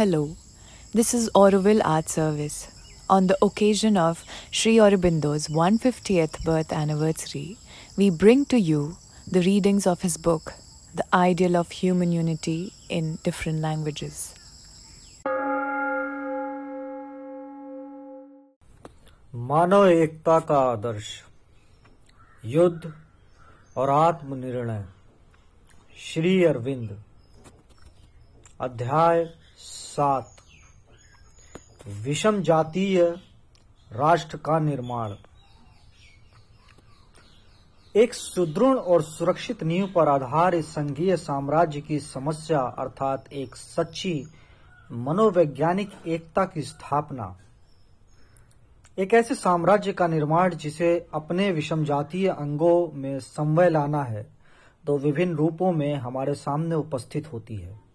Hello, this is Auroville Art Service. On the occasion of Sri Aurobindo's 150th birth anniversary, we bring to you the readings of his book, The Ideal of Human Unity in Different Languages. मानव एकता का आदर्श युद्ध और आत्मनिर्णय श्री अरविंद अध्याय सात विषम जातीय राष्ट्र का निर्माण। एक सुदृढ़ और सुरक्षित नींव पर आधारित संघीय साम्राज्य की समस्या अर्थात एक सच्ची मनोवैज्ञानिक एकता की स्थापना। एक ऐसे साम्राज्य का निर्माण जिसे अपने विषम जातीय अंगों में समवय लाना है तो विभिन्न रूपों में हमारे सामने उपस्थित होती है।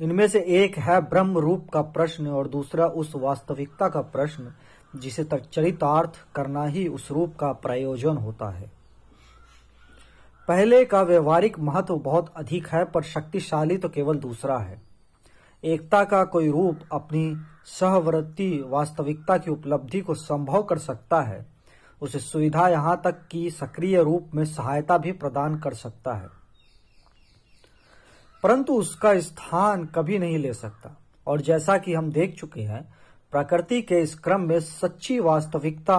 इनमें से एक है ब्रह्म रूप का प्रश्न और दूसरा उस वास्तविकता का प्रश्न, जिसे चरितार्थ करना ही उस रूप का प्रयोजन होता है। पहले का व्यवहारिक महत्व बहुत अधिक है, पर शक्तिशाली तो केवल दूसरा है। एकता का कोई रूप अपनी सहवर्ती वास्तविकता की उपलब्धि को संभव कर सकता है। उसे सुविधा यहाँ तक कि सक्रिय रूप में सहायता भी प्रदान कर सकता है। परंतु उसका स्थान कभी नहीं ले सकता। और जैसा कि हम देख चुके हैं, प्रकृति के इस क्रम में सच्ची वास्तविकता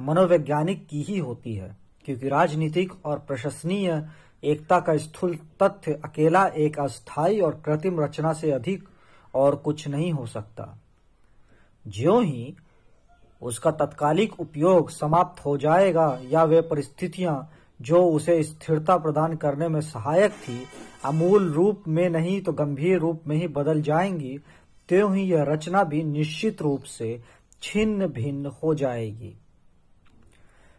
मनोवैज्ञानिक की ही होती है, क्योंकि राजनीतिक और प्रशंसनीय एकता का स्थूल तथ्य अकेला एक अस्थायी और कृत्रिम रचना से अधिक और कुछ नहीं हो सकता। ज्यो ही उसका तत्कालिक उपयोग समाप्त हो जाएगा या वे परिस्थितियाँ जो उसे स्थिरता प्रदान करने में सहायक थी, अमूल रूप में नहीं तो गंभीर रूप में ही बदल जाएँगी, त्यों ही यह रचना भी निश्चित रूप से छिन्न भिन्न हो जाएगी।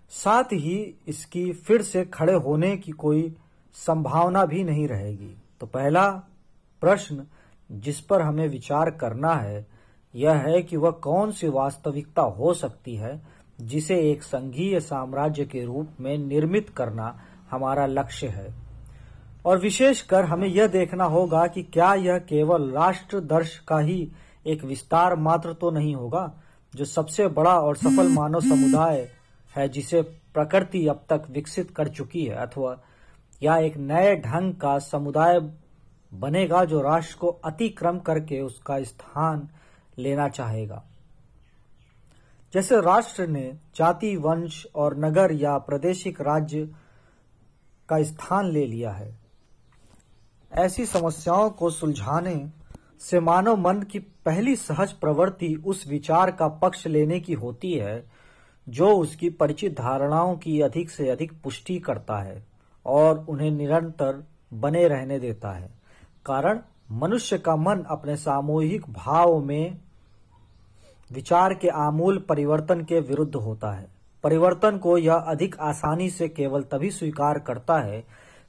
साथ ही इसकी फिर से खड़े होने की कोई संभावना भी नहीं रहेगी। तो पहला प्रश्न जिस पर हमें विचार करना है, यह है कि वह कौन सी वास्तविकता हो सकती है जिसे एक संघीय साम्राज्य के रूप में निर्मित करना हमारा लक्ष्य है। और विशेषकर हमें यह देखना होगा कि क्या यह केवल राष्ट्र दर्श का ही एक विस्तार मात्र तो नहीं होगा जो सबसे बड़ा और सफल मानव समुदाय है जिसे प्रकृति अब तक विकसित कर चुकी है अथवा या एक नए ढंग का समुदाय बनेगा जो राष्ट्र को अतिक्रम करके उसका स्थान लेना चाहेगा। जैसे राष्ट्र ने जाति, वंश और नगर या प्रादेशिक राज्य का स्थान ले लिया है। ऐसी समस्याओं को सुलझाने से मानव मन की पहली सहज प्रवृत्ति उस विचार का पक्ष लेने की होती है, जो उसकी परिचित धारणाओं की अधिक से अधिक पुष्टि करता है और उन्हें निरंतर बने रहने देता है। कारण, मनुष्य का मन अपने सामूहिक भाव में विचार के आमूल परिवर्तन के विरुद्ध होता है। परिवर्तन को यह अधिक आसानी से केवल तभी स्वीकार करता है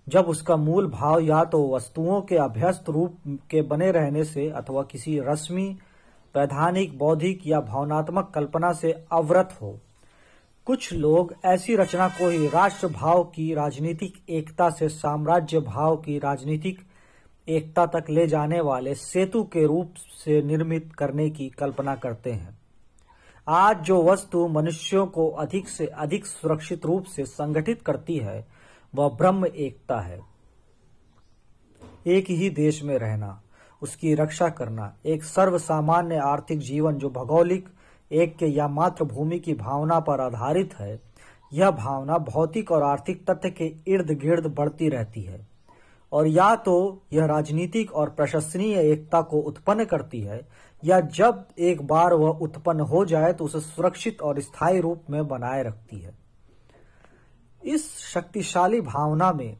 जब उसका मूल भाव या तो वस्तुओं के अभ्यस्त रूप के बने रहने से अथवा किसी रश्मि वैधानिक बौद्धिक या भावनात्मक कल्पना से अवरत हो। कुछ लोग ऐसी रचना को ही राष्ट्र भाव की राजनीतिक एकता से साम्राज्य भाव की राजनीतिक एकता तक ले जाने वाले सेतु के रूप से निर्मित करने की कल्पना करते हैं। आज जो वस्तु मनुष्यों को अधिक से अधिक सुरक्षित रूप से संगठित करती है, वह ब्रह्म एकता है। एक ही देश में रहना, उसकी रक्षा करना, एक सर्व सामान्य आर्थिक जीवन जो भौगोलिक, एक के या मातृभूमि की भावना पर आधारित है, यह भावना भौतिक और आर्थिक तथ्य के इर्द गिर्द बढ़ती रहती है। और या तो यह राजनीतिक और प्रशंसनीय एकता को उत्पन्न करती है, या जब एक बार वह उत्पन्न हो जाए तो उसे सुरक्षित और स्थायी रूप में बनाए रखती है। इस शक्तिशाली भावना में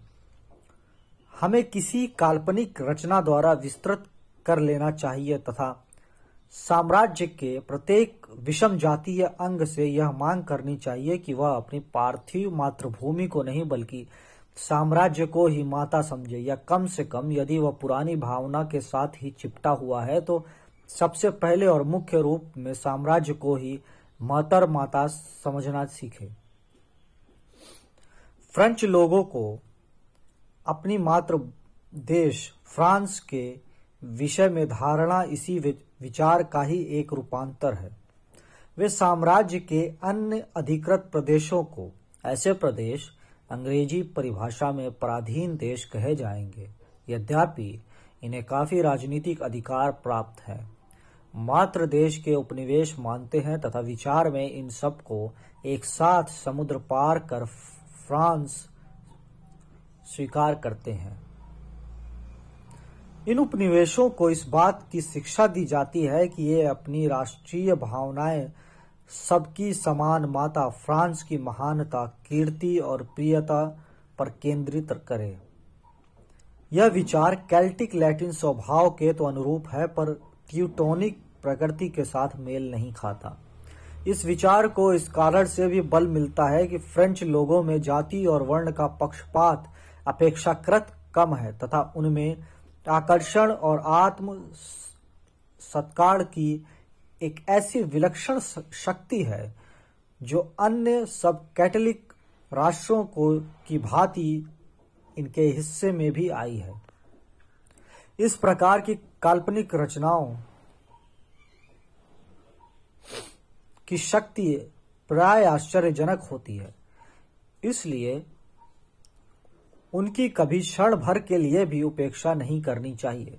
हमें किसी काल्पनिक रचना द्वारा विस्तृत कर लेना चाहिए तथा साम्राज्य के प्रत्येक विषम जातीय अंग से यह मांग करनी चाहिए कि वह अपनी पार्थिव मातृभूमि को नहीं, बल्कि साम्राज्य को ही माता समझे, या कम से कम यदि वह पुरानी भावना के साथ ही चिपटा हुआ है तो सबसे पहले और मुख्य रूप में साम्राज्य को ही मातर माता समझना सीखे। फ्रेंच लोगों को अपनी मात्र देश फ्रांस के विषय में धारणा इसी विचार का ही एक रूपांतर है। वे साम्राज्य के अन्य अधिकृत प्रदेशों को, ऐसे प्रदेश अंग्रेज़ी परिभाषा में पराधीन देश कहे जाएँगे। यद्यपि, इन्हें काफ़ी राजनीतिक अधिकार प्राप्त है। मात्र देश के उपनिवेश मानते हैं तथा विचार में इन सबको एक साथ समुद्र पार कर फ्रांस स्वीकार करते हैं। इन उपनिवेशों को इस बात की शिक्षा दी जाती है कि ये अपनी राष्ट्रीय भावनाएँ सबकी समान माता फ्रांस की महानता, कीर्ति और प्रियता पर केंद्रित करे। यह विचार कैल्टिक लैटिन स्वभाव के तो अनुरूप है, पर ट्यूटोनिक प्रकृति के साथ मेल नहीं खाता। इस विचार को इस कारण से भी बल मिलता है कि फ्रेंच लोगों में जाति और वर्ण का पक्षपात अपेक्षाकृत कम है, तथा उनमें आकर्षण और आत्म सत्कार की एक ऐसी विलक्षण शक्ति है जो अन्य सब कैथोलिक राष्ट्रों को, की भांति इनके हिस्से में भी आई है। इस प्रकार की काल्पनिक रचनाओं की शक्ति प्राय आश्चर्यजनक होती है। इसलिए उनकी कभी क्षण भर के लिए भी उपेक्षा नहीं करनी चाहिए।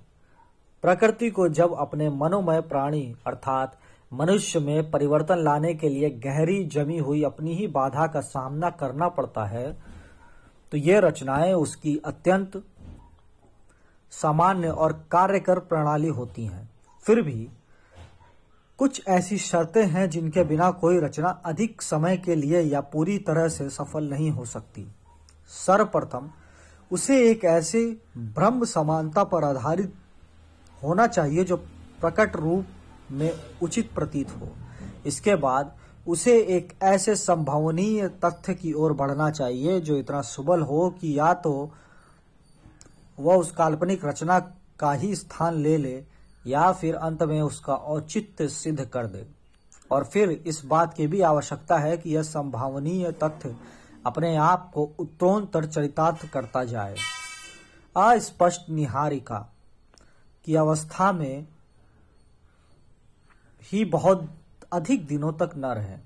प्रकृति को जब अपने मनोमय प्राणी, अर्थात मनुष्य में परिवर्तन लाने के लिए गहरी जमी हुई अपनी ही बाधा का सामना करना पड़ता है तो ये रचनाएँ उसकी अत्यंत सामान्य और कार्यकर प्रणाली होती हैं। फिर भी कुछ ऐसी शर्तें हैं जिनके बिना कोई रचना अधिक समय के लिए या पूरी तरह से सफल नहीं हो सकती। सर्वप्रथम, उसे एक ऐसे ब्रह्म समानता पर आधारित होना चाहिए जो प्रकट रूप में उचित प्रतीत हो। इसके बाद उसे एक ऐसे संभावनीय तथ्य की ओर बढ़ना चाहिए जो इतना सुबल हो कि या तो वह उस काल्पनिक रचना का ही स्थान ले ले, या फिर अंत में उसका औचित्य सिद्ध कर दे। और फिर इस बात की भी आवश्यकता है कि यह संभावनीय तथ्य अपने आप को उत्तरोत्तर चरितार्थ करता जाए। अस्पष्ट निहारिका की अवस्था में ही बहुत अधिक दिनों तक न रहे।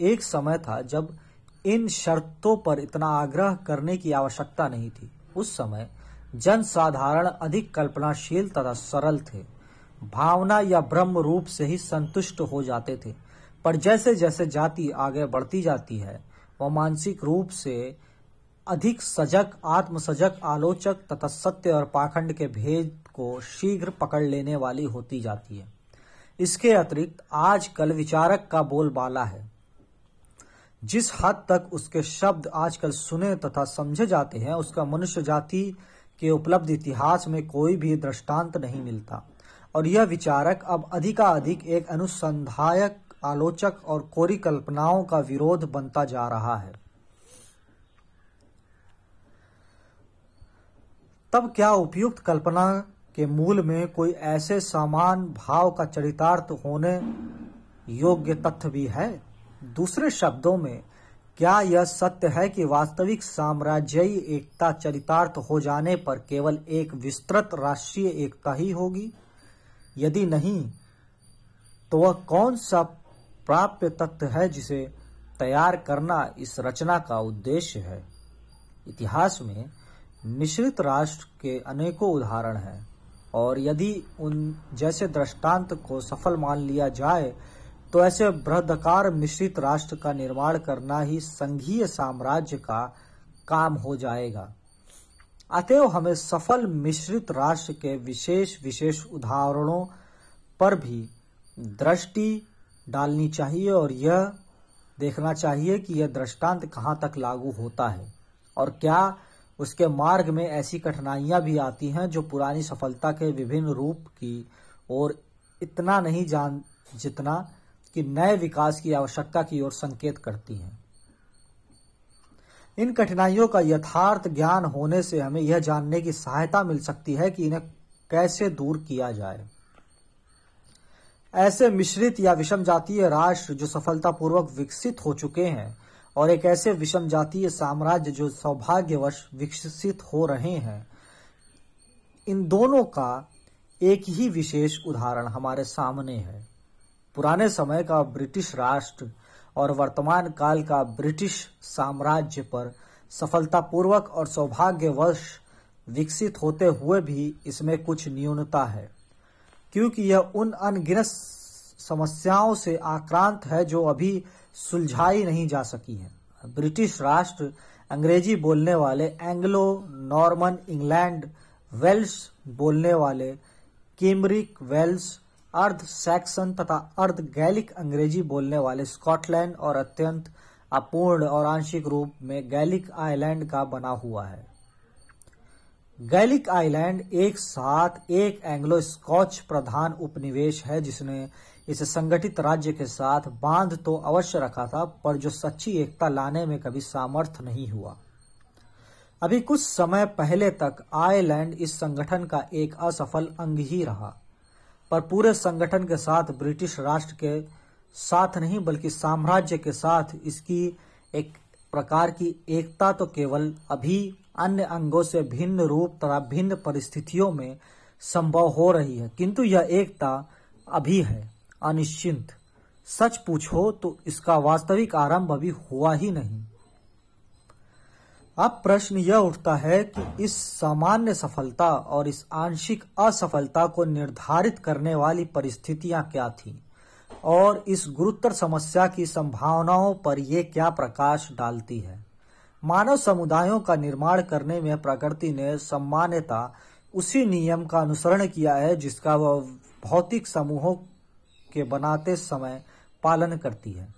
एक समय था जब इन शर्तों पर इतना आग्रह करने की आवश्यकता नहीं थी। उस समय जन साधारण अधिक कल्पनाशील तथा सरल थे। भावना या ब्रह्म रूप से ही संतुष्ट हो जाते थे। पर जैसे जैसे जाति आगे बढ़ती जाती है, वह मानसिक रूप से अधिक सजग, आत्मसजग, आलोचक तथा सत्य और पाखंड के भेद को शीघ्र पकड़ लेने वाली होती जाती है। इसके अतिरिक्त आजकल विचारक का बोलबाला है। जिस हद तक उसके शब्द आजकल सुने तथा समझे जाते हैं, उसका मनुष्य जाति के उपलब्ध इतिहास में कोई भी दृष्टांत नहीं मिलता। और यह विचारक अब अधिकाधिक एक अनुसंधायक, आलोचक और कोरी कल्पनाओं का विरोध बनता जा रहा है। तब क्या उपयुक्त कल्पना के मूल में कोई ऐसे समान भाव का चरितार्थ होने योग्य तथ्य भी है? दूसरे शब्दों में, क्या यह सत्य है कि वास्तविक साम्राज्यी एकता चरितार्थ हो जाने पर केवल एक विस्तृत राष्ट्रीय एकता ही होगी? यदि नहीं तो वह कौन सा प्राप्य तथ्य है जिसे तैयार करना इस रचना का उद्देश्य है? इतिहास में मिश्रित राष्ट्र के अनेकों उदाहरण हैं। और यदि उन जैसे दृष्टांत को सफल मान लिया जाए तो ऐसे बृहदकार मिश्रित राष्ट्र का निर्माण करना ही संघीय साम्राज्य का काम हो जाएगा। अतएव हमें सफल मिश्रित राष्ट्र के विशेष विशेष उदाहरणों पर भी दृष्टि डालनी चाहिए और यह देखना चाहिए कि यह दृष्टांत कहाँ तक लागू होता है और क्या उसके मार्ग में ऐसी कठिनाइयाँ भी आती हैं जो पुरानी सफलता के विभिन्न रूप की और इतना नहीं जान, जितना कि नए विकास की आवश्यकता की ओर संकेत करती हैं। इन कठिनाइयों का यथार्थ ज्ञान होने से हमें यह जानने की सहायता मिल सकती है कि इन्हें कैसे दूर किया जाए। ऐसे मिश्रित या विषम जातीय राष्ट्र जो सफलतापूर्वक विकसित हो चुके हैं और एक ऐसे विषम जातीय साम्राज्य जो सौभाग्यवश विकसित हो रहे हैं। इन दोनों का एक ही विशेष उदाहरण हमारे सामने है। पुराने समय का ब्रिटिश राष्ट्र और वर्तमान काल का ब्रिटिश साम्राज्य पर सफलतापूर्वक और सौभाग्यवश विकसित होते हुए भी इसमें कुछ न्यूनता है, क्योंकि यह उन अनगिनत समस्याओं से आक्रांत है जो अभी सुलझाई नहीं जा सकी है। ब्रिटिश राष्ट्र अंग्रेज़ी बोलने वाले, एंग्लो, नॉर्मन, इंग्लैंड वेल्स बोलने वाले केमरिक वेल्स अर्ध सैक्सन तथा अर्ध गैलिक अंग्रेज़ी बोलने वाले स्कॉटलैंड और अत्यंत अपूर्ण और आंशिक रूप में गैलिक आइलैंड का बना हुआ है। गैलिक आइलैंड एक साथ एक एंग्लो स्कॉच प्रधान उपनिवेश है, जिसने इस संगठित राज्य के साथ बाँध तो अवश्य रखा था, पर जो सच्ची एकता लाने में कभी सामर्थ्य नहीं हुआ। अभी कुछ समय पहले तक आयरलैंड इस संगठन का एक असफल अंग ही रहा, पर पूरे संगठन के साथ ब्रिटिश राष्ट्र के साथ नहीं, बल्कि साम्राज्य के साथ इसकी एक प्रकार की एकता तो केवल अभी अन्य अंगों से भिन्न रूप तथा भिन्न परिस्थितियों में संभव हो रही है, किंतु यह एकता अभी है। अनिश्चिंत। सच पूछो तो इसका वास्तविक आरंभ अभी हुआ ही नहीं। अब प्रश्न यह उठता है कि इस सामान्य सफलता और इस आंशिक असफलता को निर्धारित करने वाली परिस्थितियाँ क्या थीं? और इस गुरुतर समस्या की संभावनाओं पर ये क्या प्रकाश डालती है? मानव समुदायों का निर्माण करने में प्रकृति ने सम्मान्यता उसी नियम का अनुसरण किया है जिसका वह भौतिक समूहों के बनाते समय पालन करती है।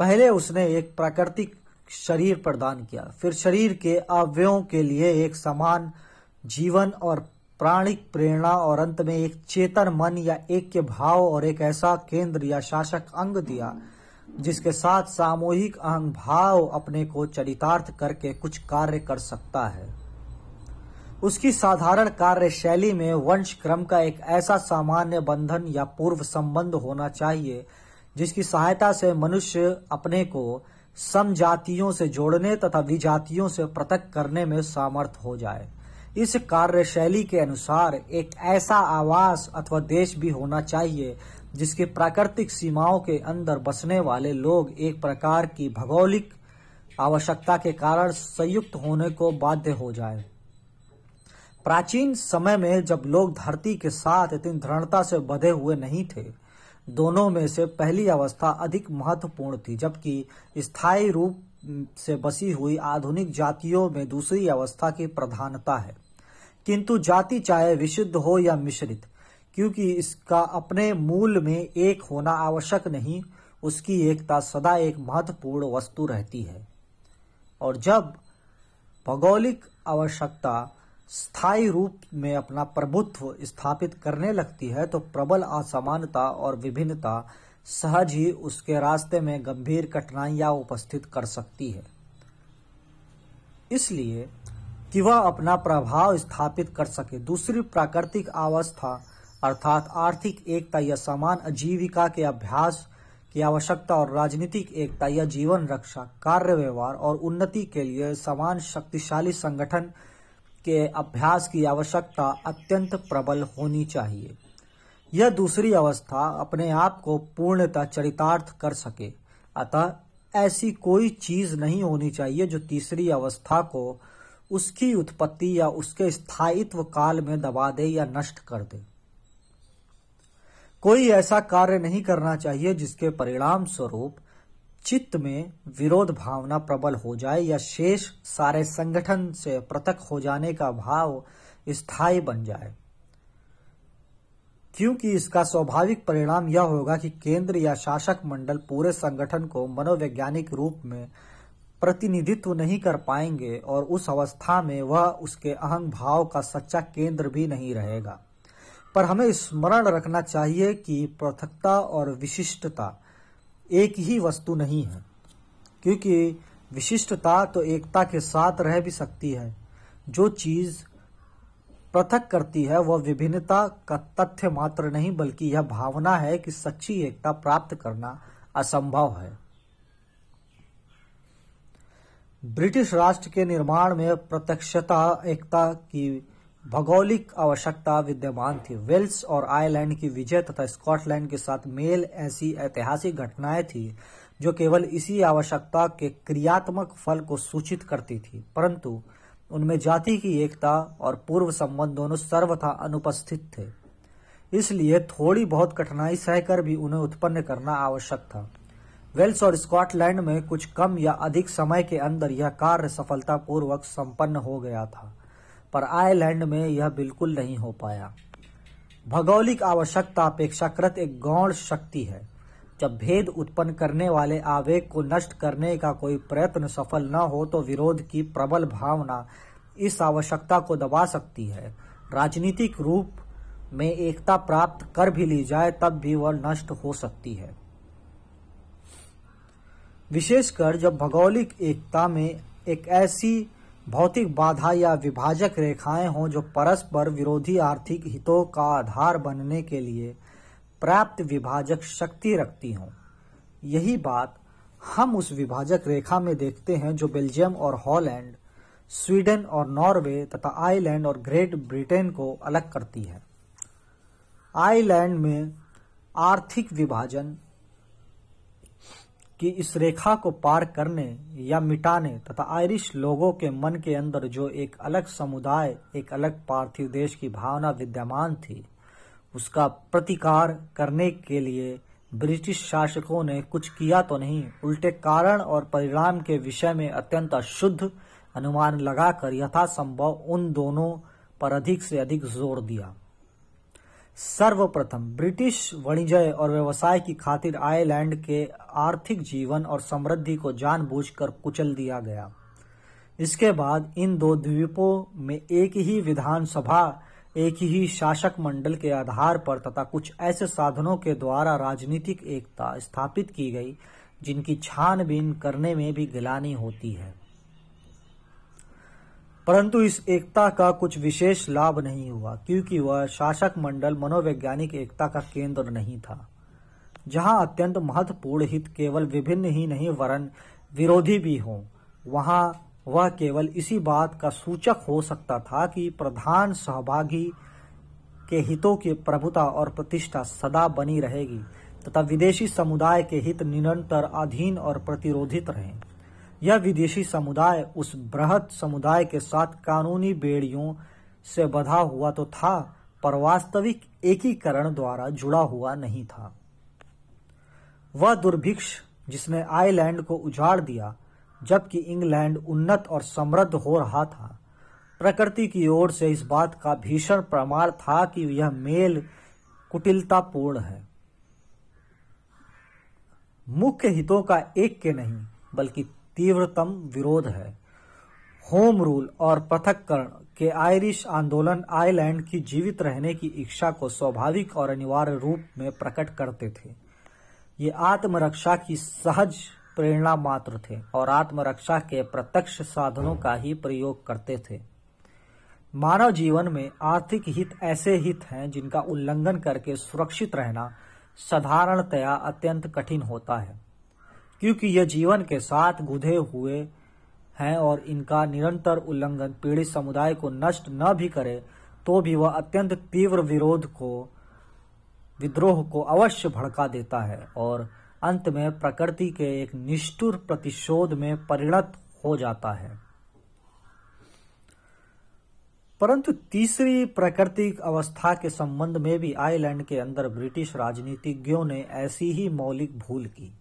पहले उसने एक प्राकृतिक शरीर प्रदान किया। फिर शरीर के अवयवों के लिए एक समान जीवन और प्राणिक प्रेरणा और अंत में एक चेतन मन या एक के भाव और एक ऐसा केंद्र या शासक अंग दिया, जिसके साथ सामूहिक अहंग भाव अपने को चरितार्थ करके कुछ कार्य कर सकता है। उसकी साधारण कार्यशैली में वंश क्रम का एक ऐसा सामान्य बंधन या पूर्व संबंध होना चाहिए, जिसकी सहायता से मनुष्य अपने को समजातियों से जोड़ने तथा विजातियों से पृथक करने में सामर्थ हो जाए। इस कार्यशैली के अनुसार एक ऐसा आवास अथवा देश भी होना चाहिए, जिसके प्राकृतिक सीमाओं के अंदर बसने वाले लोग एक प्रकार की भौगोलिक आवश्यकता के कारण संयुक्त होने को बाध्य हो जाए। प्राचीन समय में जब लोग धरती के साथ इतनी दृढ़ता से बधे हुए नहीं थे, दोनों में से पहली अवस्था अधिक महत्वपूर्ण थी, जबकि स्थायी रूप से बसी हुई आधुनिक जातियों में दूसरी अवस्था की प्रधानता है। किंतु जाति चाहे विशुद्ध हो या मिश्रित, क्योंकि इसका अपने मूल में एक होना आवश्यक नहीं, उसकी एकता सदा एक महत्वपूर्ण वस्तु रहती है। और जब भौगोलिक आवश्यकता स्थायी रूप में अपना प्रभुत्व स्थापित करने लगती है तो प्रबल असमानता और विभिन्नता सहज ही उसके रास्ते में गंभीर कठिनाइयाँ उपस्थित कर सकती है। इसलिए कि वह अपना प्रभाव स्थापित कर सके। दूसरी प्राकृतिक अवस्था अर्थात आर्थिक एकता या समान आजीविका के अभ्यास की आवश्यकता और राजनीतिक एकता या जीवन रक्षा, कार्य व्यवहार और उन्नति के लिए समान शक्तिशाली संगठन के अभ्यास की आवश्यकता अत्यंत प्रबल होनी चाहिए। यह दूसरी अवस्था अपने आप को पूर्णतः चरितार्थ कर सके। अतः ऐसी कोई चीज़ नहीं होनी चाहिए जो तीसरी अवस्था को उसकी उत्पत्ति या उसके स्थायित्व काल में दबा दे या नष्ट कर दे। कोई ऐसा कार्य नहीं करना चाहिए जिसके परिणाम स्वरूप चित्त में विरोध भावना प्रबल हो जाए या शेष सारे संगठन से पृथक हो जाने का भाव स्थायी बन जाए। क्योंकि इसका स्वाभाविक परिणाम यह होगा कि केंद्र या शासक मंडल पूरे संगठन को मनोवैज्ञानिक रूप में प्रतिनिधित्व नहीं कर पाएँगे और उस अवस्था में वह उसके अहंग भाव का सच्चा केंद्र भी नहीं रहेगा। पर हमें स्मरण रखना चाहिए कि पृथकता और विशिष्टता एक ही वस्तु नहीं है, क्योंकि विशिष्टता तो एकता के साथ रह भी सकती है। जो चीज़ पृथक करती है, वह विभिन्नता का तथ्य मात्र नहीं, बल्कि यह भावना है कि सच्ची एकता प्राप्त करना असंभव है। ब्रिटिश राष्ट्र के निर्माण में प्रत्यक्षता, एकता की भौगोलिक आवश्यकता विद्यमान थी। वेल्स और आयरलैंड की विजय तथा स्कॉटलैंड के साथ मेल ऐसी ऐतिहासिक घटनाएँ थी, जो केवल इसी आवश्यकता के क्रियात्मक फल को सूचित करती थी। परंतु उनमें जाति की एकता और पूर्व संबंध दोनों सर्वथा अनुपस्थित थे। इसलिए थोड़ी बहुत कठिनाई सहकर भी उन्हें उत्पन्न करना आवश्यक था। वेल्स और स्कॉटलैंड में कुछ कम या अधिक समय के अंदर यह कार्य सफलतापूर्वक संपन्न हो गया था। पर आयरलैंड में यह बिल्कुल नहीं हो पाया। भौगोलिक आवश्यकता अपेक्षाकृत एक गौण शक्ति है। जब भेद उत्पन्न करने वाले आवेग को नष्ट करने का कोई प्रयत्न सफल न हो तो विरोध की प्रबल भावना इस आवश्यकता को दबा सकती है। राजनीतिक रूप में एकता प्राप्त कर भी ली जाए, तब भी वह नष्ट हो सकती है। विशेषकर जब भौगोलिक एकता में एक ऐसी भौतिक बाधा या विभाजक रेखाएँ हों जो परस्पर विरोधी आर्थिक हितों का आधार बनने के लिए प्राप्त विभाजक शक्ति रखती हों। यही बात हम उस विभाजक रेखा में देखते हैं जो बेल्जियम और हॉलैंड, स्वीडन और नॉर्वे तथा आइलैंड और ग्रेट ब्रिटेन को अलग करती है। आइलैंड में आर्थिक विभाजन कि इस रेखा को पार करने या मिटाने तथा आयरिश लोगों के मन के अंदर जो एक अलग समुदाय, एक अलग पार्थिव देश की भावना विद्यमान थी, उसका प्रतिकार करने के लिए ब्रिटिश शासकों ने कुछ किया तो नहीं, उल्टे कारण और परिणाम के विषय में अत्यंत अशुद्ध अनुमान लगाकर यथासंभव उन दोनों पर अधिक से अधिक ज़ोर दिया। सर्वप्रथम ब्रिटिश वाणिज्य और व्यवसाय की खातिर आयरलैंड के आर्थिक जीवन और समृद्धि को जानबूझकर कुचल दिया गया। इसके बाद इन दो द्वीपों में एक ही विधानसभा, एक ही शासक मंडल के आधार पर तथा कुछ ऐसे साधनों के द्वारा राजनीतिक एकता स्थापित की गई, जिनकी छानबीन करने में भी गिलानी होती है। परंतु इस एकता का कुछ विशेष लाभ नहीं हुआ, क्योंकि वह शासक मंडल मनोवैज्ञानिक एकता का केंद्र नहीं था, जहाँ अत्यंत महत्वपूर्ण हित केवल विभिन्न ही नहीं, वरन विरोधी भी हों। वहाँ वह केवल इसी बात का सूचक हो सकता था कि प्रधान सहभागी के हितों की प्रभुता और प्रतिष्ठा सदा बनी रहेगी, तथा विदेशी समुदाय के हित निरंतर अधीन और प्रतिरोधित रहें। यह विदेशी समुदाय उस बृहद समुदाय के साथ कानूनी बेड़ियों से बधा हुआ तो था, पर वास्तविक एकीकरण द्वारा जुड़ा हुआ नहीं था। वह दुर्भिक्ष जिसने आयरलैंड को उजाड़ दिया, जबकि इंग्लैंड उन्नत और समृद्ध हो रहा था। प्रकृति की ओर से इस बात का भीषण प्रमाण था कि यह मेल कुटिलतापूर्ण है। मुख्य हितों का एक के नहीं, बल्कि तीव्रतम विरोध है। होम रूल और पृथककरण के आयरिश आंदोलन आयरलैंड की जीवित रहने की इच्छा को स्वाभाविक और अनिवार्य रूप में प्रकट करते थे। ये आत्मरक्षा की सहज प्रेरणा मात्र थे और आत्मरक्षा के प्रत्यक्ष साधनों का ही प्रयोग करते थे। मानव जीवन में आर्थिक हित ऐसे हित हैं जिनका उल्लंघन करके सुरक्षित रहना साधारणतया अत्यंत कठिन होता है। क्योंकि यह जीवन के साथ गुधे हुए हैं और इनका निरंतर उल्लंघन पीड़ित समुदाय को नष्ट न भी करे तो भी वह अत्यंत तीव्र विरोध को, विद्रोह को अवश्य भड़का देता है और अंत में प्रकृति के एक निष्ठुर प्रतिशोध में परिणत हो जाता है। परंतु तीसरी प्राकृतिक अवस्था के संबंध में भी आयरलैंड के अंदर ब्रिटिश राजनीतिज्ञों ने ऐसी ही मौलिक भूल की।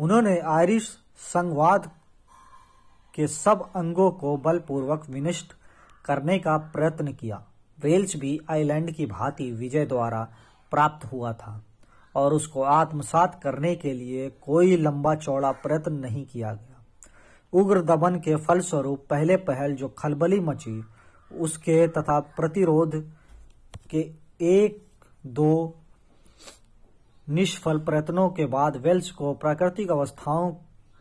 उन्होंने आयरिश संघवाद के सब अंगों को बलपूर्वक विनिष्ट करने का प्रयत्न किया। वेल्स भी आइलैंड की भांति विजय द्वारा प्राप्त हुआ था और उसको आत्मसात करने के लिए कोई लंबा चौड़ा प्रयत्न नहीं किया गया। उग्र दमन के फलस्वरूप पहले पहल जो खलबली मची, उसके तथा प्रतिरोध के एक, दो निष्फल प्रयत्नों के बाद वेल्स को प्राकृतिक अवस्थाओं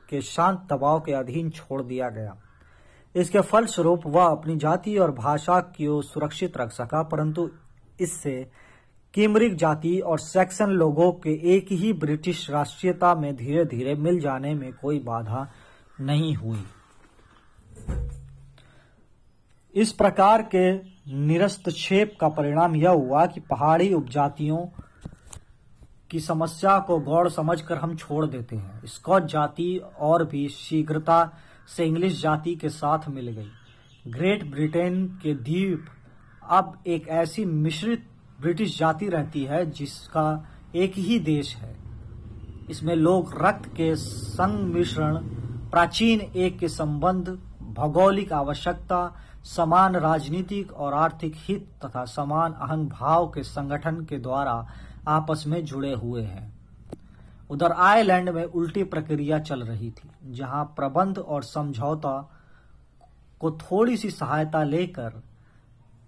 के शांत दबाव के अधीन छोड़ दिया गया। इसके फलस्वरूप वह अपनी जाति और भाषा को सुरक्षित रख सका, परंतु इससे किमरिक जाति और सेक्सन लोगों के एक ही ब्रिटिश राष्ट्रीयता में धीरे धीरे मिल जाने में कोई बाधा नहीं हुई। इस प्रकार के निरस्तक्षेप का परिणाम यह हुआ कि पहाड़ी उपजातियों की समस्या को गौर समझकर हम छोड़ देते हैं। स्कॉच जाति और भी शीघ्रता से इंग्लिश जाति के साथ मिल गई। ग्रेट ब्रिटेन के द्वीप अब एक ऐसी मिश्रित ब्रिटिश जाति रहती है जिसका एक ही देश है। इसमें लोग रक्त के संमिश्रण, प्राचीन एक के संबंध, भौगोलिक आवश्यकता, समान राजनीतिक और आर्थिक हित तथा समान अहंग भाव के संगठन के द्वारा आपस में जुड़े हुए हैं। उधर आयरलैंड में उल्टी प्रक्रिया चल रही थी, जहाँ प्रबंध और समझौता को थोड़ी सी सहायता लेकर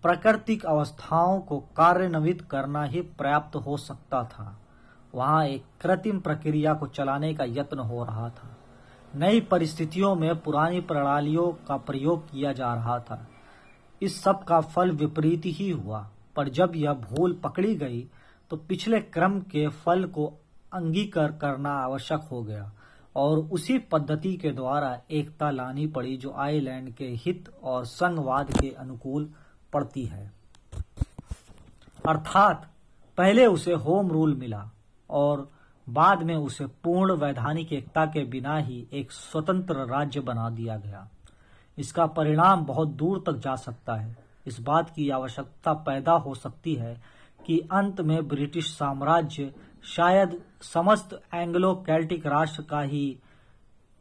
प्राकृतिक अवस्थाओं को कार्यान्वित करना ही पर्याप्त हो सकता था। वहाँ एक कृत्रिम प्रक्रिया को चलाने का यत्न हो रहा था। नई परिस्थितियों में पुरानी प्रणालियों का प्रयोग किया जा रहा था। इस सब का फल विपरीत ही हुआ, पर जब यह भूल पकड़ी गई तो पिछले क्रम के फल को अंगीकार करना आवश्यक हो गया और उसी पद्धति के द्वारा एकता लानी पड़ी जो आइलैंड के हित और संघवाद के अनुकूल पड़ती है। अर्थात पहले उसे होम रूल मिला और बाद में उसे पूर्ण वैधानिक एकता के बिना ही एक स्वतंत्र राज्य बना दिया गया। इसका परिणाम बहुत दूर तक जा सकता है। इस बात की आवश्यकता पैदा हो सकती है कि अंत में ब्रिटिश साम्राज्य शायद समस्त एंग्लो कैल्टिक राष्ट्र का ही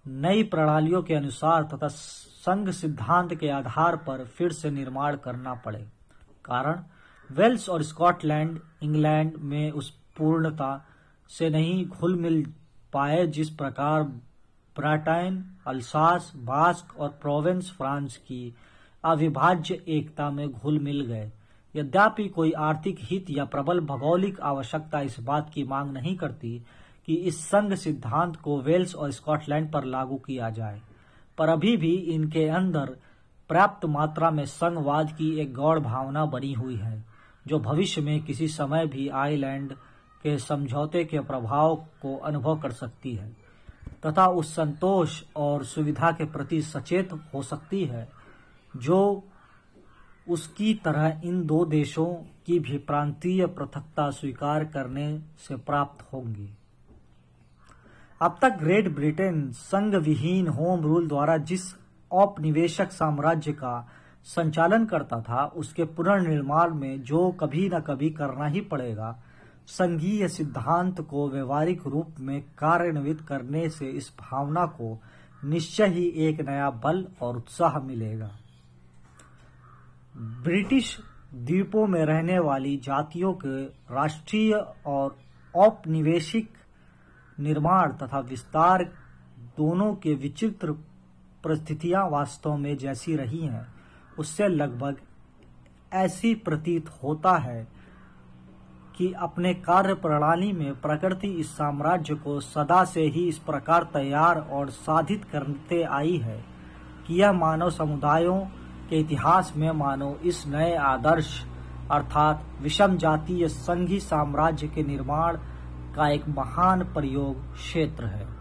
नई प्रणालियों के अनुसार तथा संघ सिद्धांत के आधार पर फिर से निर्माण करना पड़े। कारण, वेल्स और स्कॉटलैंड, इंग्लैंड में उस पूर्णता से नहीं घुल मिल पाए जिस प्रकार ब्राटाइन, अल्सास, बास्क और प्रोवेंस फ्रांस की अविभाज्य एकता में घुल मिल गए। यद्यपि कोई आर्थिक हित या प्रबल भौगोलिक आवश्यकता इस बात की मांग नहीं करती कि इस संघ सिद्धांत को वेल्स और स्कॉटलैंड पर लागू किया जाए, पर अभी भी इनके अंदर पर्याप्त मात्रा में संघवाद की एक गौड़ भावना बनी हुई है, जो भविष्य में किसी समय भी आइलैंड के समझौते के प्रभाव को अनुभव कर सकती है, तथा उस संतोष और सुविधा के प्रति सचेत हो सकती है, जो उसकी तरह इन दो देशों की भी प्रांतीय पृथकता स्वीकार करने से प्राप्त होंगी। अब तक ग्रेट ब्रिटेन संघ विहीन होम रूल द्वारा जिस औपनिवेशक साम्राज्य का संचालन करता था, उसके पुनर्निर्माण में जो कभी न कभी करना ही पड़ेगा, संघीय सिद्धांत को व्यवहारिक रूप में कार्यान्वित करने से इस भावना को निश्चय ही एक नया बल और उत्साह मिलेगा। ब्रिटिश द्वीपों में रहने वाली जातियों के राष्ट्रीय और औपनिवेशिक निर्माण तथा विस्तार दोनों के विचित्र परिस्थितियाँ वास्तव में जैसी रही हैं, उससे लगभग ऐसी प्रतीत होता है कि अपने कार्य प्रणाली में प्रकृति इस साम्राज्य को सदा से ही इस प्रकार तैयार और साधित करते आई है कि यह मानव समुदायों के इतिहास में मानो इस नए आदर्श अर्थात विषम जातीय संघी साम्राज्य के निर्माण का एक महान प्रयोग क्षेत्र है।